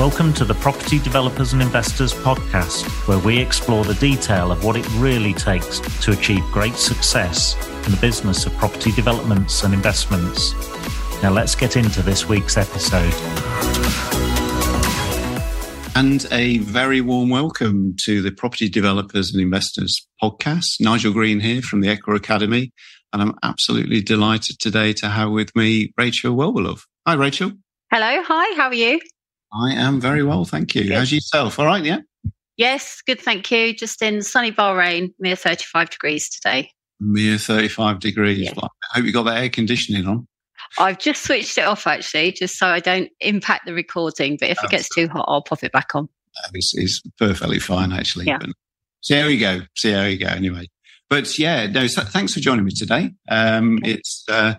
Welcome to the Property Developers and Investors podcast, where we explore the detail of what it really takes to achieve great success in the business of property developments and investments. Now, let's get into this week's episode. And a very warm welcome to the Property Developers and Investors podcast. Nigel Greene here from the Equa Academy. And I'm absolutely delighted today to have with me Rachel Wellbelove. Hi, Rachel. Hello. Hi. How are you? I am very well, thank you. Good. How's yourself? All right, yeah? Yes, good, thank you. Just in sunny Bahrain, mere 35 degrees today. Mere 35 degrees. Yeah. I hope you got that air conditioning on. I've just switched it off actually, just so I don't impact the recording. But if it gets too hot, I'll pop it back on. It's, it's perfectly fine actually. Yeah. But see how we go. See how we go anyway. But yeah, no, so thanks for joining me today. Um, it's, uh,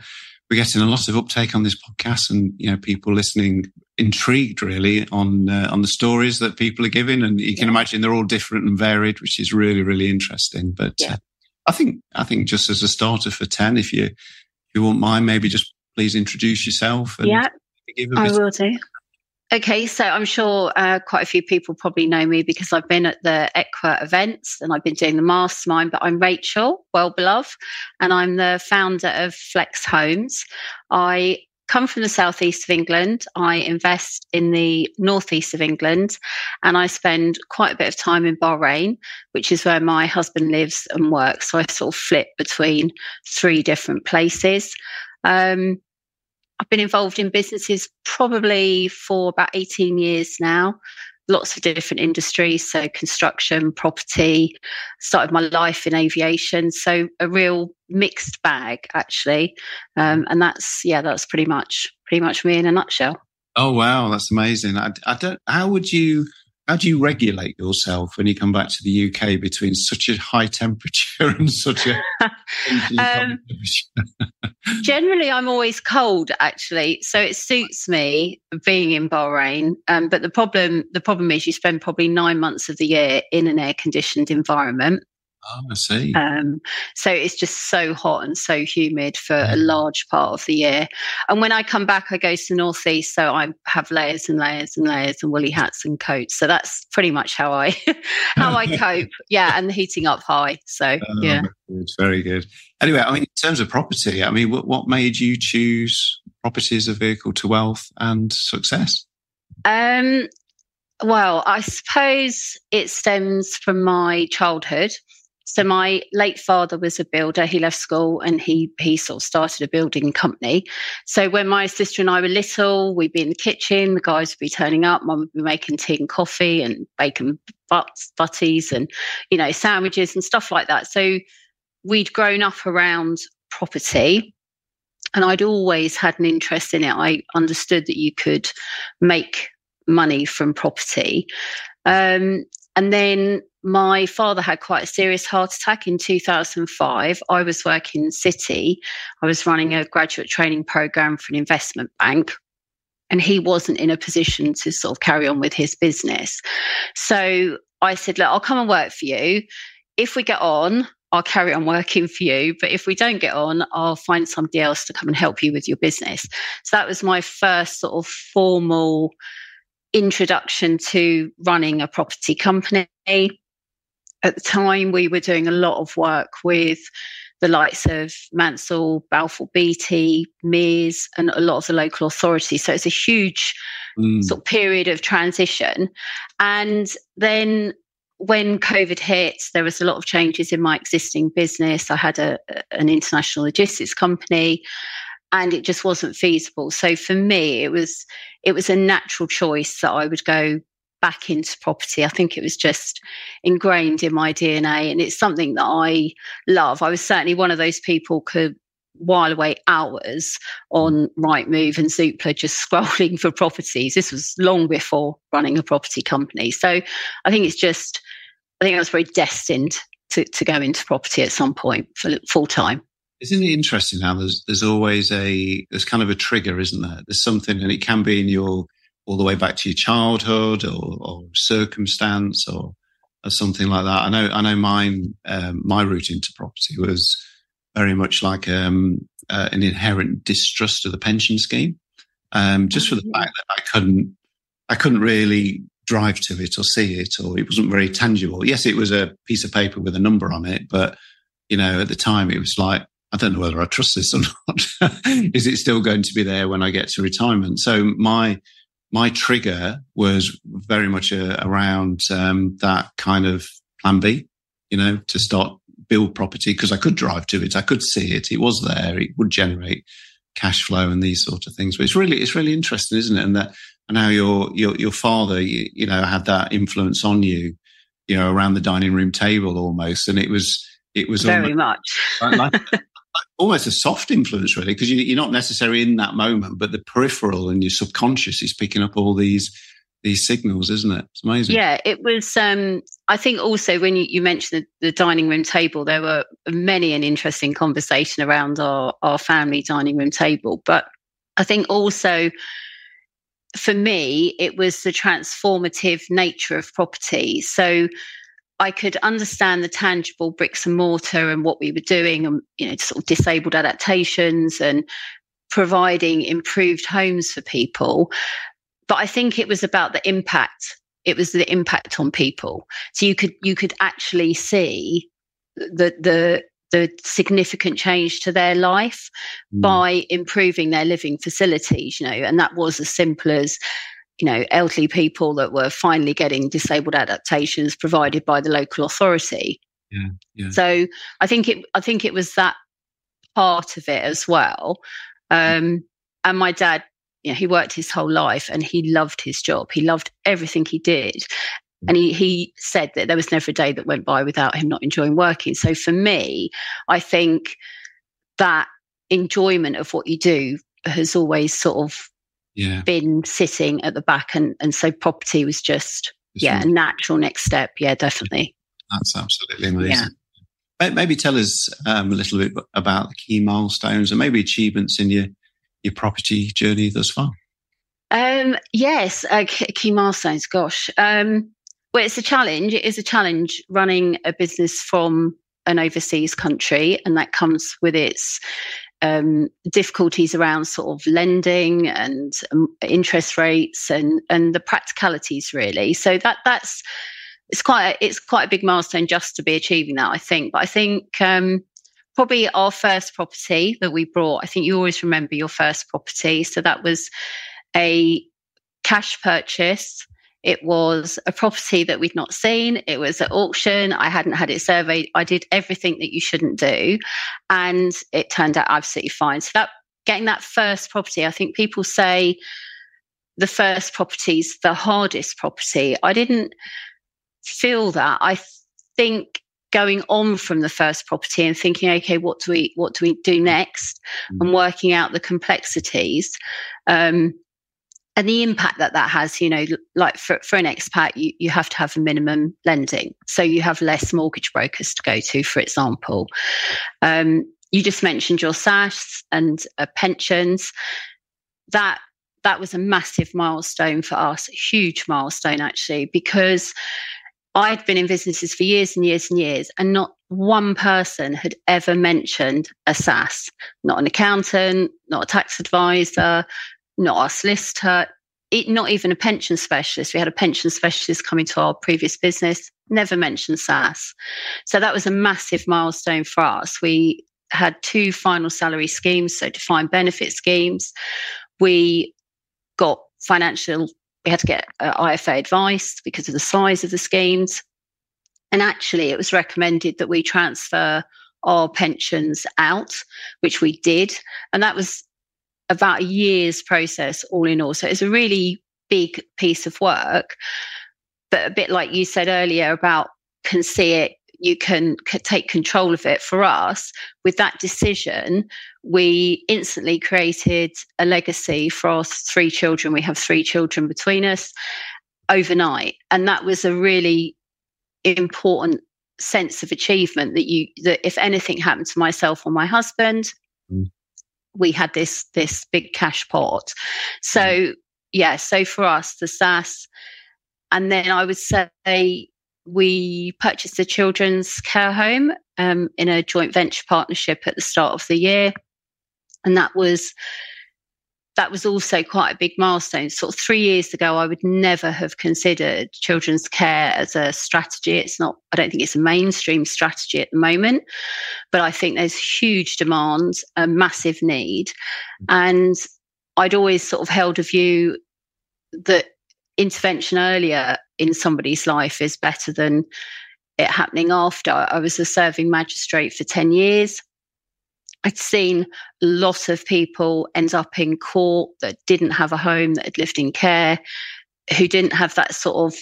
we're getting a lot of uptake on this podcast and, you know, people listening intrigued really on uh, on the stories that people are giving, and you can yeah. imagine they're all different and varied, which is really really interesting. But yeah. uh, I think I think just as a starter for ten, if you if you won't mind, maybe just please introduce yourself. And yeah, I will do. Okay, so I'm sure uh, quite a few people probably know me because I've been at the Equa events and I've been doing the mastermind. But I'm Rachel, Wellbelove, and I'm the founder of FlexHomes. I come from the southeast of England. I invest in the northeast of England, and I spend quite a bit of time in Bahrain, which is where my husband lives and works. So I sort of flip between three different places. Um, I've been involved in businesses probably for about 18 years now lots of different industries. So construction, property, started my life in aviation. So a real mixed bag actually. Um, and that's, yeah, that's pretty much, pretty much me in a nutshell. Oh, wow. That's amazing. I, I don't, how would you, how do you regulate yourself when you come back to the UK between such a high temperature and such a um, generally I'm always cold actually so it suits me being in Bahrain um, but the problem the problem is you spend probably 9 months of the year in an air conditioned environment Oh, I see. Um, so it's just so hot and so humid for yeah. a large part of the year. And when I come back, I go to the northeast, so I have layers and layers and layers and woolly hats and coats. So that's pretty much how I how I cope. Yeah, and the heating up high. So oh, yeah, it's very good. Anyway, I mean, in terms of property, I mean, what, what made you choose property as a vehicle to wealth and success? Um, well, I suppose it stems from my childhood. So my late father was a builder. He left school and he he sort of started a building company. So when my sister and I were little, we'd be in the kitchen. The guys would be turning up. Mum would be making tea and coffee and bacon butts, butties and you know sandwiches and stuff like that. So we'd grown up around property and I'd always had an interest in it. I understood that you could make money from property. Um, and then my father had quite a serious heart attack in 2005. I was working in City. I was running a graduate training program for an investment bank. And he wasn't in a position to sort of carry on with his business. So I said, Look, I'll come and work for you. If we get on, I'll carry on working for you. But if we don't get on, I'll find somebody else to come and help you with your business. So that was my first sort of formal introduction to running a property company at the time we were doing a lot of work with the likes of Mansell, Balfour Beatty, Mears, and a lot of the local authorities. So it's a huge mm. sort of period of transition. And then when COVID hit, there was a lot of changes in my existing business. I had a, an international logistics company and it just wasn't feasible. So for me, it was it was a natural choice that I would go back into property. I think it was just ingrained in my DNA and it's something that I love. I was certainly one of those people could while away hours on Rightmove and Zoopla just scrolling for properties. This was long before running a property company. So I think it's just, I think I was very destined to, to go into property at some point for full time. Isn't it interesting how there's there's always a there's kind of a trigger, isn't there? There's something, and it can be in your all the way back to your childhood or, or circumstance or, or, something like that. I know, I know mine, um, my route into property was very much like, um, uh, an inherent distrust of the pension scheme. Um, just for the mm-hmm. fact that I couldn't, I couldn't really drive to it or see it, or it wasn't very tangible. Yes, it was a piece of paper with a number on it, but you know, at the time it was like, I don't know whether I trust this or not. Is it still going to be there when I get to retirement? So my my trigger was very much uh, around um, that kind of plan B, you know, to start build property because I could drive to it, I could see it, it was there, it would generate cash flow and these sort of things. But it's really it's really interesting, isn't it? And that and how your your your father, you, you know, had that influence on you, you know, around the dining room table almost, and it was it was very almost, much almost a soft influence, really, because you, are not necessarily in that moment, but the peripheral and your subconscious is picking up all these these signals, isn't it? It's amazing. Yeah, it was. Um, I think also when you, you mentioned the, the, dining room table, there were many an interesting conversation around our our family dining room table, but I think also for me it was the transformative nature of property. So I could understand the tangible bricks and mortar and what we were doing and, you know, sort of disabled adaptations and providing improved homes for people. But I think it was about the impact. It was the impact on people. So you could you could actually see the the the significant change to their life mm. by improving their living facilities, you know, and that was as simple as you know, elderly people that were finally getting disabled adaptations provided by the local authority. Yeah, yeah. So I think it I think it was that part of it as well. Um, and my dad, you know, he worked his whole life and he loved his job. He loved everything he did. And he, he said that there was never a day that went by without him not enjoying working. So for me, I think that enjoyment of what you do has always sort of yeah. been sitting at the back and and so property was just it's yeah really- a natural next step. Yeah definitely. That's absolutely amazing. Yeah. maybe tell us um, a little bit about the key milestones and maybe achievements in your your property journey thus far. Um yes uh, key milestones gosh. Um well it's a challenge it is a challenge running a business from an overseas country and that comes with its um, difficulties around sort of lending and um, interest rates and and the practicalities really. So that that's it's quite a, it's quite a big milestone just to be achieving that I think. But I think um, probably our first property that we brought. I think you always remember your first property. So that was a cash purchase it was a property that we'd not seen. It was at auction. I hadn't had it surveyed. I did everything that you shouldn't do. And it turned out absolutely fine. So that getting that first property, I think people say the first property is the hardest property. I didn't feel that. I think going on from the first property and thinking, okay, what do we what do we do next, mm-hmm. and working out the complexities. Um, and the impact that that has, you know, like for, for an expat, you, you have to have a minimum lending. So you have less mortgage brokers to go to, for example. Um, you just mentioned your SSAS and uh, pensions. That that was a massive milestone for us, huge milestone actually, because I'd been in businesses for years and years and years, and not one person had ever mentioned a SSAS, not an accountant, not a tax advisor, not our solicitor, it, not even a pension specialist. We had a pension specialist coming to our previous business, never mentioned SSAS. So that was a massive milestone for us. We had two final salary schemes, so defined benefit schemes. We got financial, we had to get uh, IFA advice because of the size of the schemes. And actually, it was recommended that we transfer our pensions out, which we did. And that was about a year's process all in all. So it's a really big piece of work. But a bit like you said earlier about can see it, you can take control of it. For us, with that decision, we instantly created a legacy for our three children. We have three children between us overnight. And that was a really important sense of achievement that you that if anything happened to myself or my husband we had this this big cash pot. So mm. yeah, so for us the SSAS, and then I would say we purchased a children's care home um, in a joint venture partnership at the start of the year, and that was that was also quite a big milestone. Sort of three years ago, I would never have considered children's care as a strategy. It's not, I don't think it's a mainstream strategy at the moment, but I think there's huge demand, a massive need. And I'd always sort of held a view that intervention earlier in somebody's life is better than it happening after. I was a serving magistrate for 10 years. I'd seen a lot of people end up in court that didn't have a home, that had lived in care, who didn't have that sort of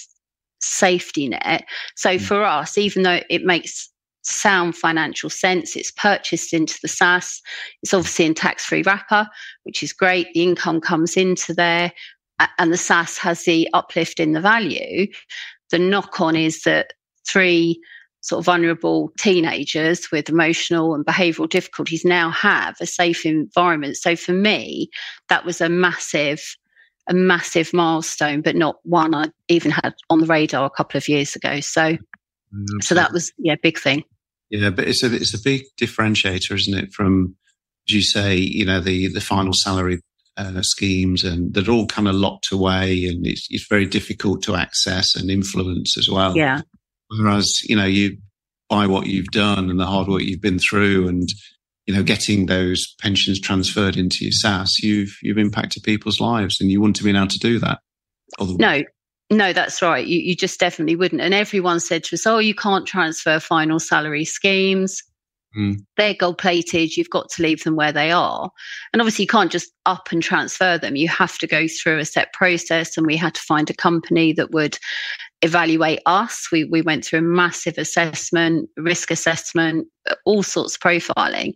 safety net. So mm. for us, even though it makes sound financial sense, it's purchased into the SSAS, it's obviously in tax free wrapper, which is great. The income comes into there, and the SSAS has the uplift in the value. The knock on is that three sort of vulnerable teenagers with emotional and behavioral difficulties now have a safe environment. So for me, that was a massive, a massive milestone, but not one I even had on the radar a couple of years ago. So, Absolutely. so that was yeah, big thing. Yeah, but it's a it's a big differentiator, isn't it? From as you say, you know, the the final salary uh, schemes and that all kind of locked away, and it's it's very difficult to access and influence as well. Yeah. Whereas, you know, you by what you've done and the hard work you've been through and, you know, getting those pensions transferred into your SSAS, you've, you've impacted people's lives and you wouldn't have been able to do that. Otherwise. No, no, that's right. You, you just definitely wouldn't. And everyone said to us, oh, you can't transfer final salary schemes. Mm. They're gold plated. You've got to leave them where they are. And obviously, you can't just up and transfer them. You have to go through a set process. And we had to find a company that would evaluate us. We, we went through a massive assessment, risk assessment, all sorts of profiling.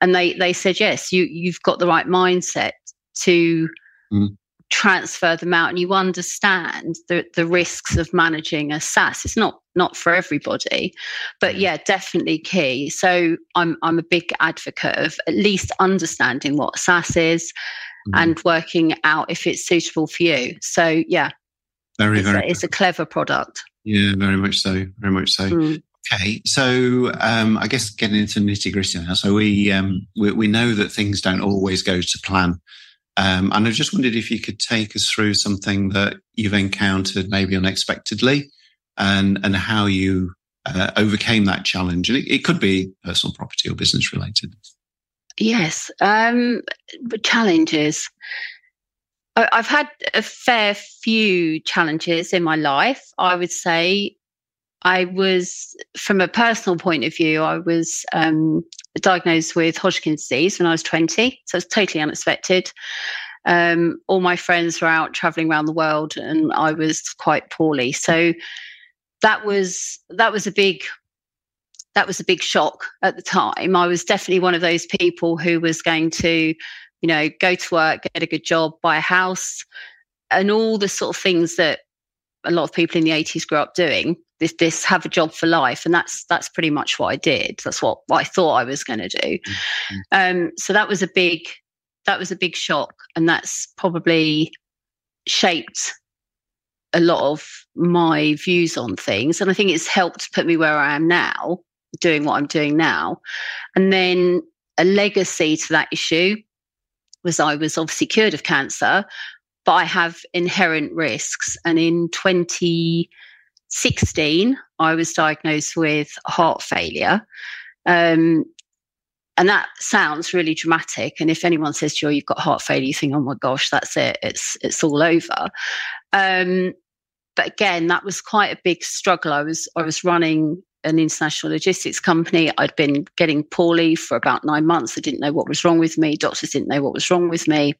And they, they said, yes, you, you've got the right mindset to mm. transfer them out and you understand the, the risks of managing a SSAS. It's not not for everybody, but yeah, definitely key. So I'm I'm a big advocate of at least understanding what SSAS is mm. and working out if it's suitable for you. So yeah, very, it's very. A, it's a clever product. Yeah, very much so. Very much so. Mm. Okay, so um, I guess getting into nitty gritty now. So we, um, we, we know that things don't always go to plan, um, and I just wondered if you could take us through something that you've encountered maybe unexpectedly, and and how you uh, overcame that challenge. And it, it, could be personal property or business related. Yes, um, the challenges. I've had a fair few challenges in my life. I would say I was, from a personal point of view, I was um, diagnosed with Hodgkin's disease when I was 20. So it's totally unexpected. Um, all my friends were out traveling around the world and I was quite poorly. So that was that was a big that was a big shock at the time. I was definitely one of those people who was going to you know, go to work, get a good job, buy a house, and all the sort of things that a lot of people in the 80s grew up doing. This, this have a job for life, and that's that's pretty much what I did. That's what, what I thought I was going to do. Mm-hmm. Um, so that was a big that was a big shock, and that's probably shaped a lot of my views on things. And I think it's helped put me where I am now, doing what I'm doing now. And then a legacy to that issue was I was obviously cured of cancer, but I have inherent risks. And in 2016, I was diagnosed with heart failure. Um, and that sounds really dramatic. And if anyone says to you, oh, you've got heart failure, you think, oh my gosh, that's it. It's it's all over. Um, but again, that was quite a big struggle. I was I was running an international logistics company. I'd been getting poorly for about nine months. I didn't know what was wrong with me. Doctors didn't know what was wrong with me.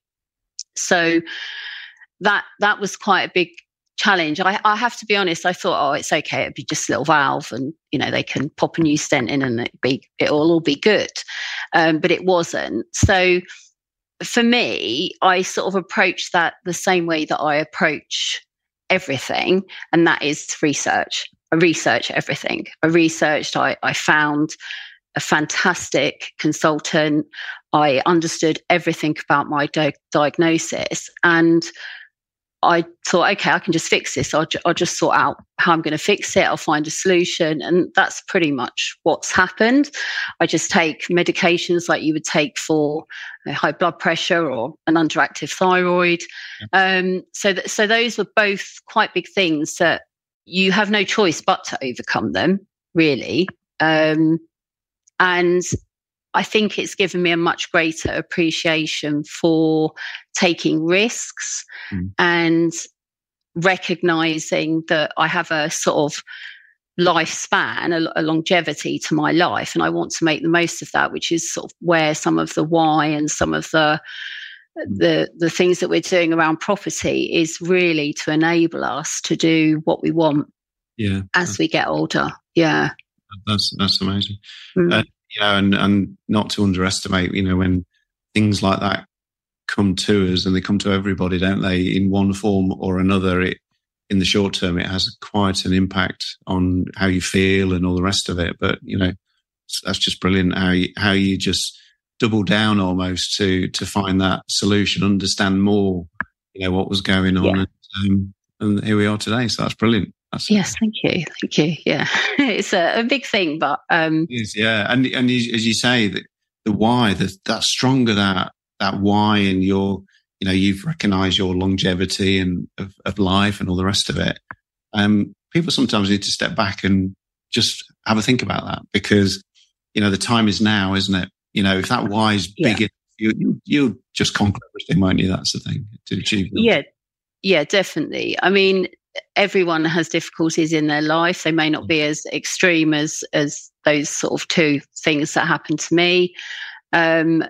So that that was quite a big challenge. I, I have to be honest. I thought, oh, it's okay. It'd be just a little valve, and you know they can pop a new stent in, and it be it'll all be good. Um, but it wasn't. So for me, I sort of approached that the same way that I approach everything, and that is research. I research everything. I researched, I, I found a fantastic consultant. I understood everything about my di- diagnosis. And I thought, okay, I can just fix this. I'll, ju- I'll just sort out how I'm going to fix it. I'll find a solution. And that's pretty much what's happened. I just take medications like you would take for high blood pressure or an underactive thyroid. Yeah. Um, so, th- so those were both quite big things that you have no choice but to overcome them, really. Um, and I think it's given me a much greater appreciation for taking risks mm. and recognizing that I have a sort of lifespan, a, a, longevity to my life, and I want to make the most of that, which is sort of where some of the why and some of the. The the things that we're doing around property is really to enable us to do what we want. Yeah, as we get older. Yeah, that's that's amazing. Mm. Uh, you know, and and not to underestimate, you know, when things like that come to us and they come to everybody, don't they? In one form or another, it in the short term it has quite an impact on how you feel and all the rest of it. But you know, that's just brilliant how you, how you just double down almost to to find that solution, understand more, you know, what was going on, yeah. and, um, and here we are today. So that's brilliant. That's yes, thank you, thank you. Yeah, it's a, a, big thing, but um, yeah, and and as you say, the, the why, the, that stronger that that why, and your, you know, you've recognised your longevity and of, of, life and all the rest of it. Um, people sometimes need to step back and just have a think about that because you know the time is now, isn't it? You know, if that why is big, yeah. you, you you just conquer everything, won't you? That's the thing to achieve. That. Yeah, yeah, definitely. I mean, everyone has difficulties in their life. They may not be as extreme as as those sort of two things that happened to me. Um,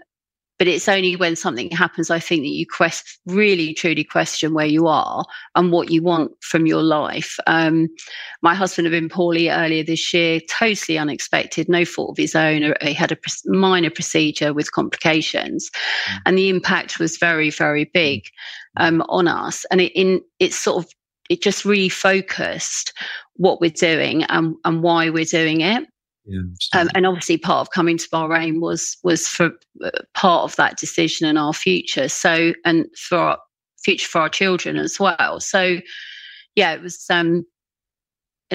but it's only when something happens, I think, that you quest really truly question where you are and what you want from your life. Um, my husband had been poorly earlier this year, totally unexpected, no fault of his own. He had a minor procedure with complications, mm. and the impact was very, very big um, on us. And it, in, it sort of it just refocused what we're doing and, and why we're doing it. Yeah, um, and obviously, part of coming to Bahrain was was for uh, part of that decision and our future. So, and for our future for our children as well. So, yeah, it was. Um,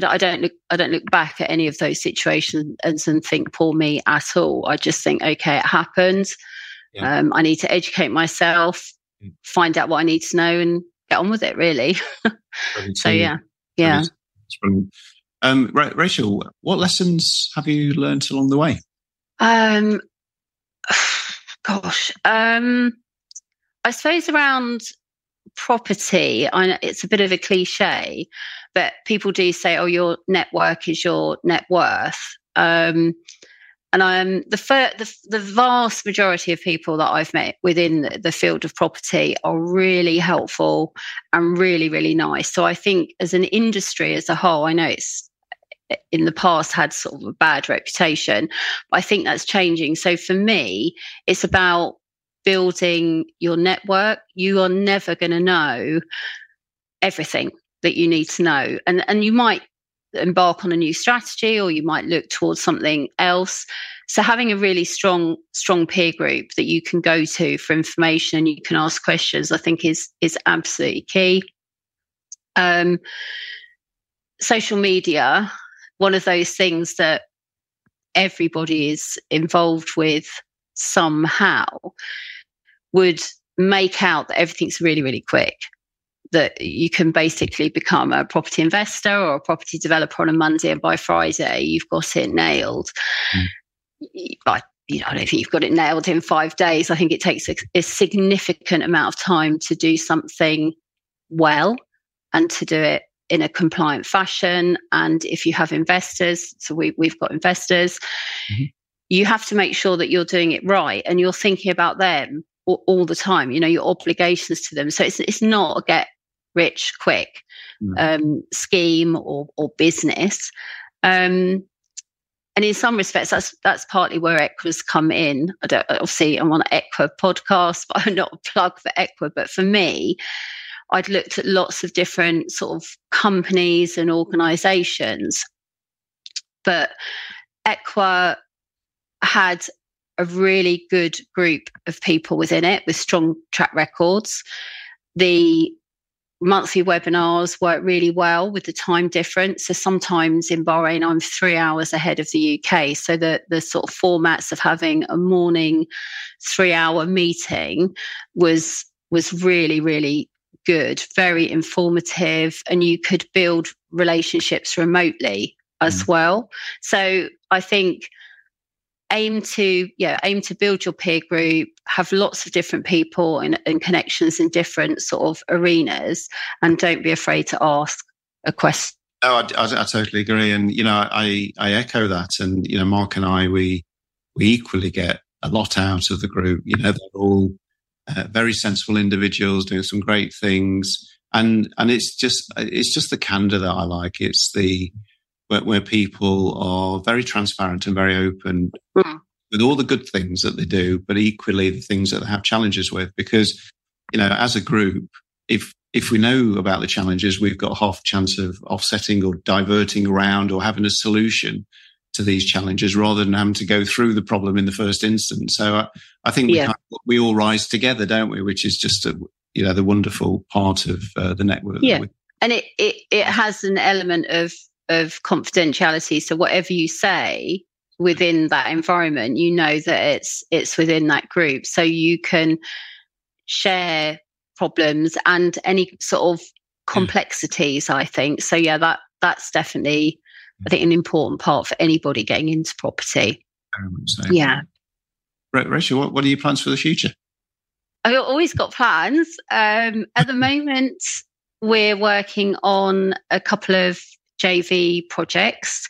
I don't look. I don't look back at any of those situations and, and think, "Poor me" at all. I just think, okay, it happened. Yeah. Um, I need to educate myself, mm. find out what I need to know, and get on with it really. so yeah, yeah. Um, Rachel, what lessons have you learned along the way? Um, gosh, um, I suppose around property, I, it's a bit of a cliche, but people do say, "Oh, your network is your net worth." Um, and I'm the, fir- the, the vast majority of people that I've met within the field of property are really helpful and really really nice. So I think as an industry as a whole, I know it's in the past had sort of a bad reputation, but I think that's changing. So for me, it's about building your network. You are never going to know everything that you need to know, and and you might embark on a new strategy or you might look towards something else so having a really strong strong peer group that you can go to for information and you can ask questions i think is is absolutely key um, social media one of those things that everybody is involved with somehow would make out that everything's really really quick that you can basically become a property investor or a property developer on a Monday, and by Friday you've got it nailed. Mm. But you know, I don't think you've got it nailed in five days. I think it takes a, a significant amount of time to do something well and to do it in a compliant fashion. And if you have investors, so we, we've got investors, mm-hmm. you have to make sure that you're doing it right and you're thinking about them all, all, the time. You know your obligations to them. So it's it's not a get rich quick mm. um, scheme or, or business. Um, and in some respects, that's that's partly where Equa's come in. I don't obviously I'm on an Equa podcast, but I'm not a plug for Equa. But for me, I'd looked at lots of different sort of companies and organisations, but Equa had a really good group of people within it with strong track records. The monthly webinars work really well with the time difference. So sometimes in Bahrain, I'm three hours ahead of the UK. So the, the sort of formats of having a morning three hour meeting was was really, really good, very informative, and you could build relationships remotely as mm. well. So I think aim to yeah aim to build your peer group have lots of different people and, and connections in different sort of arenas and don't be afraid to ask a question no I, I, I, totally agree and you know i i echo that and you know mark and i we we equally get a lot out of the group you know they're all uh, very sensible individuals doing some great things and and it's just it's just the candor that i like it's the where, where people are very transparent and very open mm. with all the good things that they do, but equally the things that they have challenges with. Because, you know, as a group, if if we know about the challenges, we've got half chance of offsetting or diverting around or having a solution to these challenges rather than having to go through the problem in the first instance. So I, I think we, yeah. kind of, we all rise together, don't we? Which is just a, you know, the wonderful part of uh, the network. Yeah. And it, it, it has an element of of confidentiality. So whatever you say within that environment, you know that it's it's within that group. So you can share problems and any sort of complexities, I think. So yeah, that that's definitely I think an important part for anybody getting into property. So. Yeah. Rachel, what, what are your plans for the future? I've always got plans. Um, at the moment, we're working on a couple of JV projects.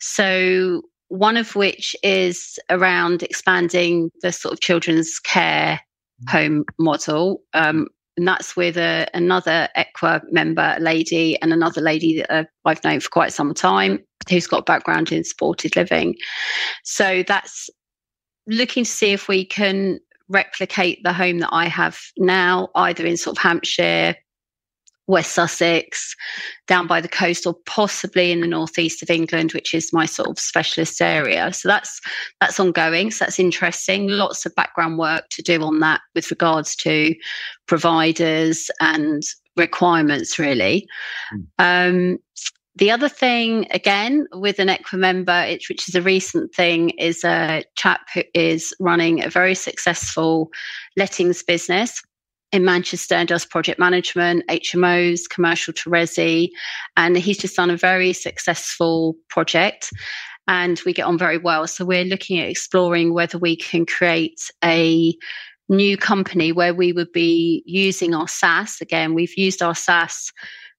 So, one of which is around expanding the sort of children's care home model. Um, and that's with a, another Equa member, lady, and another lady that uh, I've known for quite some time who's got background in supported living. So that's looking to see if we can replicate the home that I have now, either in sort of Hampshire, West Sussex, down by the coast, or possibly in the northeast of England, which is my sort of specialist area. So that's that's ongoing. So that's interesting. Lots of background work to do on that with regards to providers and requirements, really. Mm. Um, the other thing, again, with an Equa member, which is a recent thing, is a chap who is running a very successful lettings business in Manchester and does project management, HMOs, commercial to resi. And he's just done a very successful project and we get on very well. So we're looking at exploring whether we can create a new company where we would be using our SSAS. Again, we've used our SSAS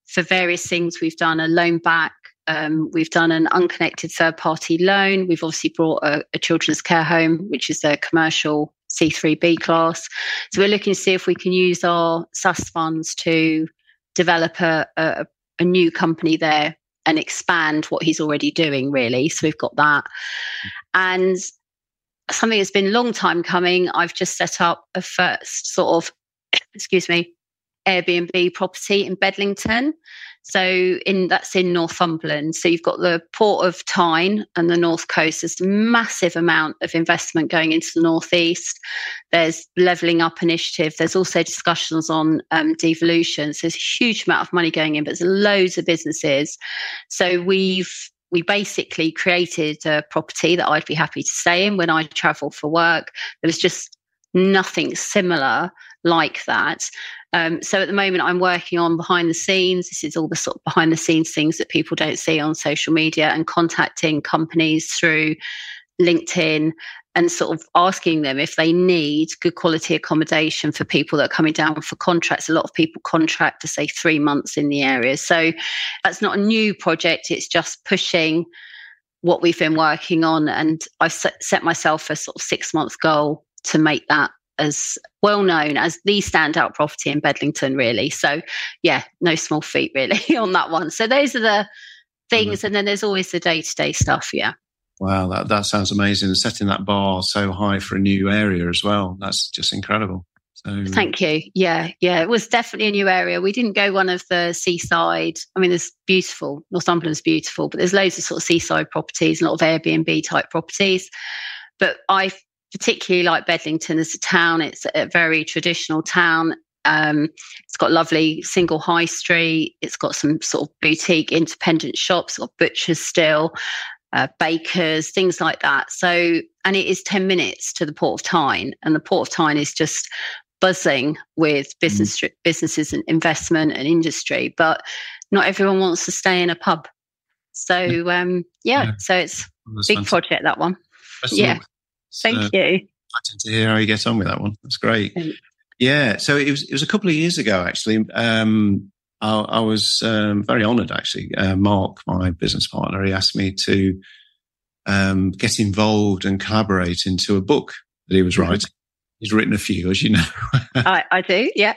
for various things. We've done a loan back. Um, we've done an unconnected third party loan. We've obviously brought a, a children's care home, which is a commercial C3B class. So we're looking to see if we can use our SSAS funds to develop a, a, a new company there and expand what he's already doing, really. So we've got that. And something that's been a long time coming, I've just set up a first sort of, excuse me, Airbnb property in Bedlington. So in that's in Northumberland. So you've got the port of Tyne and the north coast. There's a massive amount of investment going into the northeast. There's levelling up initiative. There's also discussions on um, devolution. So there's a huge amount of money going in, but there's loads of businesses. So we've we basically created a property that I'd be happy to stay in when I travel for work. There was just nothing similar like that. Um, so at the moment, I'm working on behind the scenes. This is all the sort of behind the scenes things that people don't see on social media and contacting companies through LinkedIn and sort of asking them if they need good quality accommodation for people that are coming down for contracts. A lot of people contract to say three months in the area. So that's not a new project, it's just pushing what we've been working on. And I've set myself a sort of six month goal to make that as well known as the standout property in Bedlington, really. So, yeah, no small feat, really, on that one. So, those are the things. Mm-hmm. And then there's always the day to day stuff. Yeah. Wow, that, that sounds amazing. Setting that bar so high for a new area as well. That's just incredible. So, Thank you. Yeah, yeah, it was definitely a new area. We didn't go one of the seaside. I mean, there's beautiful, Northumberland's beautiful, but there's loads of sort of seaside properties, a lot of Airbnb type properties. But I particularly like Bedlington as a town. It's a very traditional town. Um, it's got lovely single high street. It's got some sort of boutique independent shops, got butchers still, uh, bakers, things like that. So, and it is 10 minutes to the Port of Tyne. And the Port of Tyne is just buzzing with business mm. businesses and investment and industry. But not everyone wants to stay in a pub. So, um, yeah, yeah. so it's a big fantastic. project, that one. That's yeah. Thank uh, you. Excited to hear how you get on with that one. That's great. Yeah. So it was, it was a couple of years ago, actually. Um, I, I was um, very honoured actually. Uh, Mark, my business partner, he asked me to um, get involved and collaborate into a book that he was mm-hmm. writing. He's written a few, as you know. I, I, do, yeah.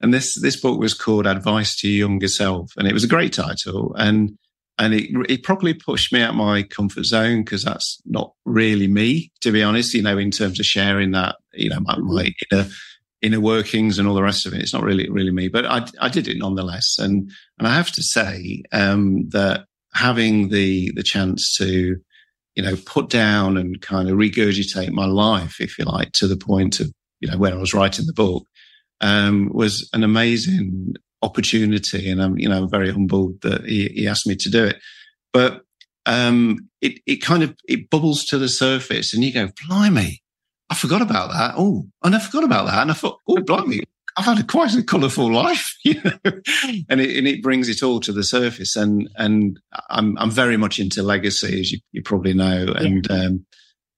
and this this book was called Advice to Your Younger Self, and it was a great title, and and it it probably pushed me out my comfort zone because that's not really me, to be honest. You know, in terms of sharing that, you know, my, my mm-hmm. inner inner workings and all the rest of it. It's not really really me, but I I did it nonetheless. And and I have to say um, that having the the chance to you know put down and kind of regurgitate my life, if you like, to the point of you know when I was writing the book um, was an amazing opportunity, and I'm you know very humbled that he, he asked me to do it. But um, it it kind of it bubbles to the surface, and you go, blimey I forgot about that. Oh, and I forgot about that. And I thought, oh, blimey, I've had a quite a colourful life, you know, and it, and it brings it all to the surface. And, and I'm, I'm very much into legacy, as you, you probably know. Yeah. And, um,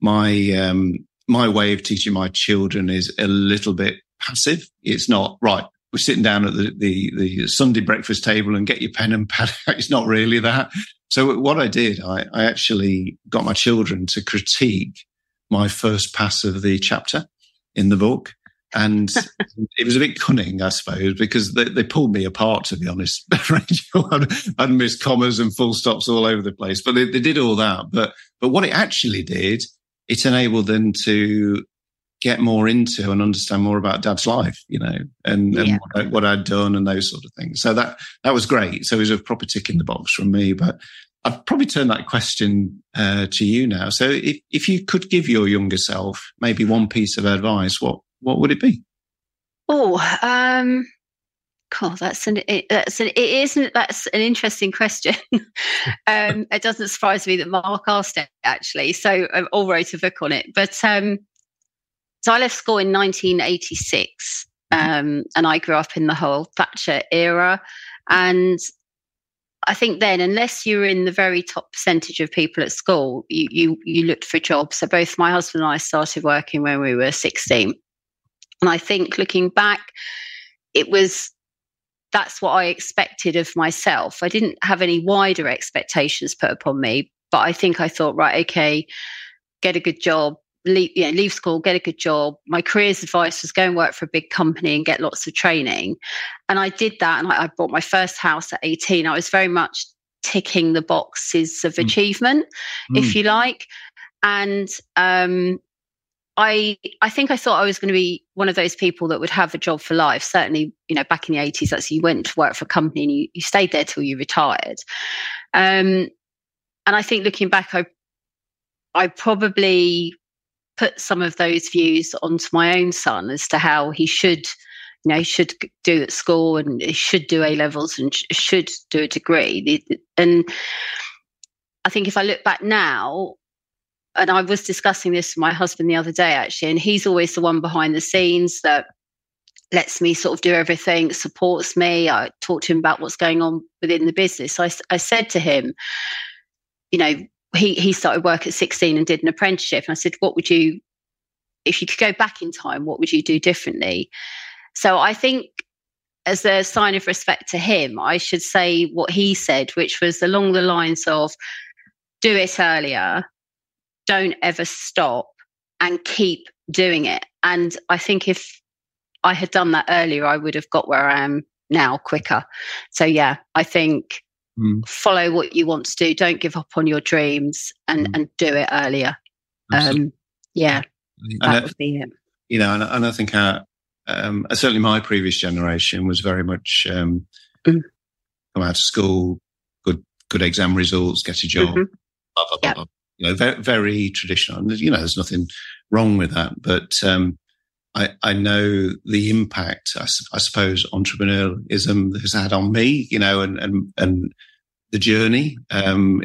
my, um, my way of teaching my children is a little bit passive. It's not right. We're sitting down at the, the, the Sunday breakfast table and get your pen and pad out. It's not really that. So what I did, I, I actually got my children to critique my first pass of the chapter in the book. And it was a bit cunning, I suppose, because they, they pulled me apart, to be honest, I'd missed commas and full stops all over the place, but they, they did all that. But, but what it actually did, it enabled them to get more into and understand more about dad's life, you know, and, and yeah. what, what I'd done and those sort of things. So that, that was great. So it was a proper tick in the box from me, but I've probably turned that question uh, to you now. So, if, if you could give your younger self maybe one piece of advice, what what would it be? Oh, um, God, that's an it, that's an it isn't that's an interesting question. um, it doesn't surprise me that Mark asked it actually. So, I all wrote a book on it. But um, so I left school in 1986, um, and I grew up in the whole Thatcher era, and I think then, unless you were in the very top percentage of people at school, you, you you looked for jobs. So both my husband and I started working when we were 16. And I think looking back, it was that's what I expected of myself. I didn't have any wider expectations put upon me, but I think I thought, right, okay, get a good job, leave, you know, leave school, get a good job. My careers advice was go and work for a big company and get lots of training. And I did that. And I, I bought my first house at 18. I was very much ticking the boxes of mm. achievement, mm. if you like. And um, I I think I thought I was going to be one of those people that would have a job for life. Certainly, you know, back in the 80s, that's you went to work for a company and you, you stayed there till you retired. Um, and I think looking back, I I probably put some of those views onto my own son as to how he should you know should do at school and he should do a levels and sh- should do a degree. And i think if i look back now and i was discussing this with my husband the other day actually and he's always the one behind the scenes that lets me sort of do everything supports me. I talk to him about what's going on within the business. I, I said to him you know he he started work at 16 and did an apprenticeship. And i said what would you if you could go back in time what would you do differently? So i think as a sign of respect to him i should say what he said which was along the lines of do it earlier. Don't ever stop and keep doing it. And i think if i had done that earlier i would have got where i am now quicker. So yeah i think mm. follow what you want to do don't give up on your dreams and mm. and do it earlier um yeah that would be it you know and, and i think our, um, certainly my previous generation was very much um, mm. come out of school good good exam results get a job mm-hmm. blah, blah, yep. blah, you know very, very traditional and you know there's nothing wrong with that but um I, I know the impact, I, I, suppose, entrepreneurialism has had on me, you know, and, and, and the journey. Um,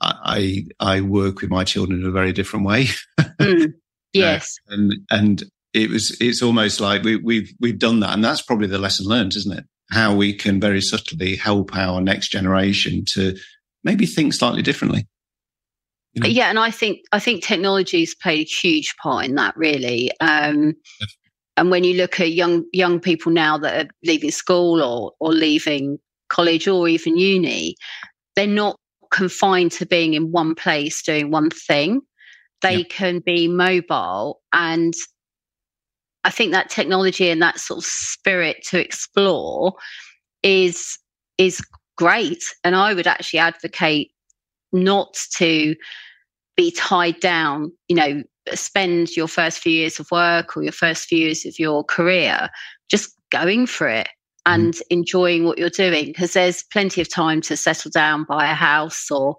I, I work with my children in a very different way. Mm, yes. uh, and, and it was, it's almost like we, we've, we've done that. And that's probably the lesson learned, isn't it? How we can very subtly help our next generation to maybe think slightly differently. You know? Yeah, and I think I think technology's played a huge part in that, really. Um, and when you look at young young people now that are leaving school or or leaving college or even uni, they're not confined to being in one place doing one thing. They can be mobile, and I think that technology and that sort of spirit to explore is is great. And I would actually advocate not to be tied down, you know, spend your first few years of work or your first few years of your career just going for it mm-hmm. and mm. enjoying what you're doing because there's plenty of time to settle down, buy a house or,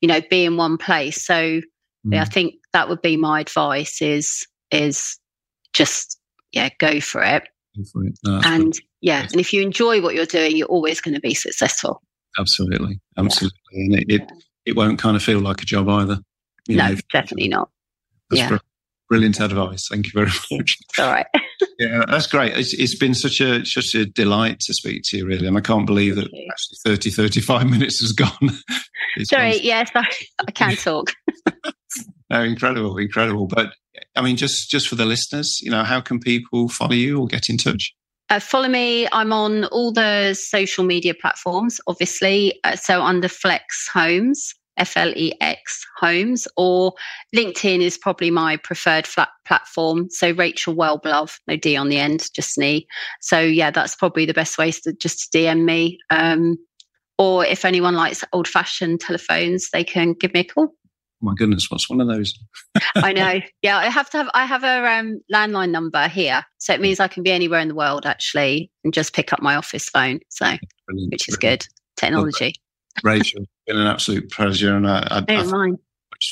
you know, be in one place. So mm. yeah, I mm. think that would be my advice is is just yeah, go for it. Go for it. No, and yeah, and if you enjoy what you're doing, you're always going to be successful. Absolutely. Absolutely. Yeah. And it, it, yeah. It won't kind of feel like a job either. You no, know, definitely not. That's yeah. brilliant advice. Thank you very much. It's all right. yeah, that's great. It's, it's been such a such a delight to speak to you, really. And I can't believe Thank that you. actually 30, 35 minutes has gone. Sorry, gone. yes, I, I can talk. no, incredible, incredible. But I mean, just just for the listeners, you know, how can people follow you or get in touch? Uh, follow me. I'm on all the social media platforms, obviously. Uh, so under FlexHomes. F L E X Homes, or LinkedIn is probably my preferred flat platform. So Rachel Wellbelove, no D on the end, just an E. So yeah, that's probably the best way to just to DM me. Um, or if anyone likes old fashioned telephones, they can give me a call. My goodness, what's one of those? I know. Yeah, I have to have. I have a um, landline number here, so it means I can be anywhere in the world actually, and just pick up my office phone. So, Brilliant. which is Brilliant. good technology. Rachel, been an absolute pleasure, and I, I, don't I, mind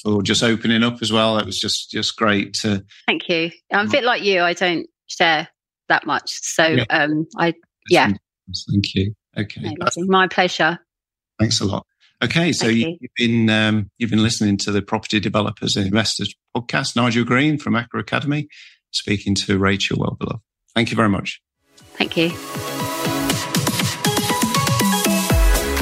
for just opening up as well. It was just just great to. Thank you. I'm a bit like you. I don't share that much, so yeah. um, I yeah. Thank you. Okay, my pleasure. Thanks a lot. Okay, so you. have been um, you've been listening to the Property Developers and Investors podcast. Nigel Greene from Equa Academy, speaking to Rachel Wellbelove. Thank you very much. Thank you.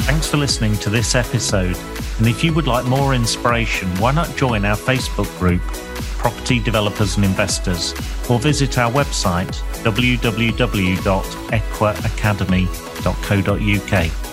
Thanks for listening to this episode. And if you would like more inspiration, why not join our Facebook group, Property Developers and Investors, or visit our website, www.equaacademy.co.uk.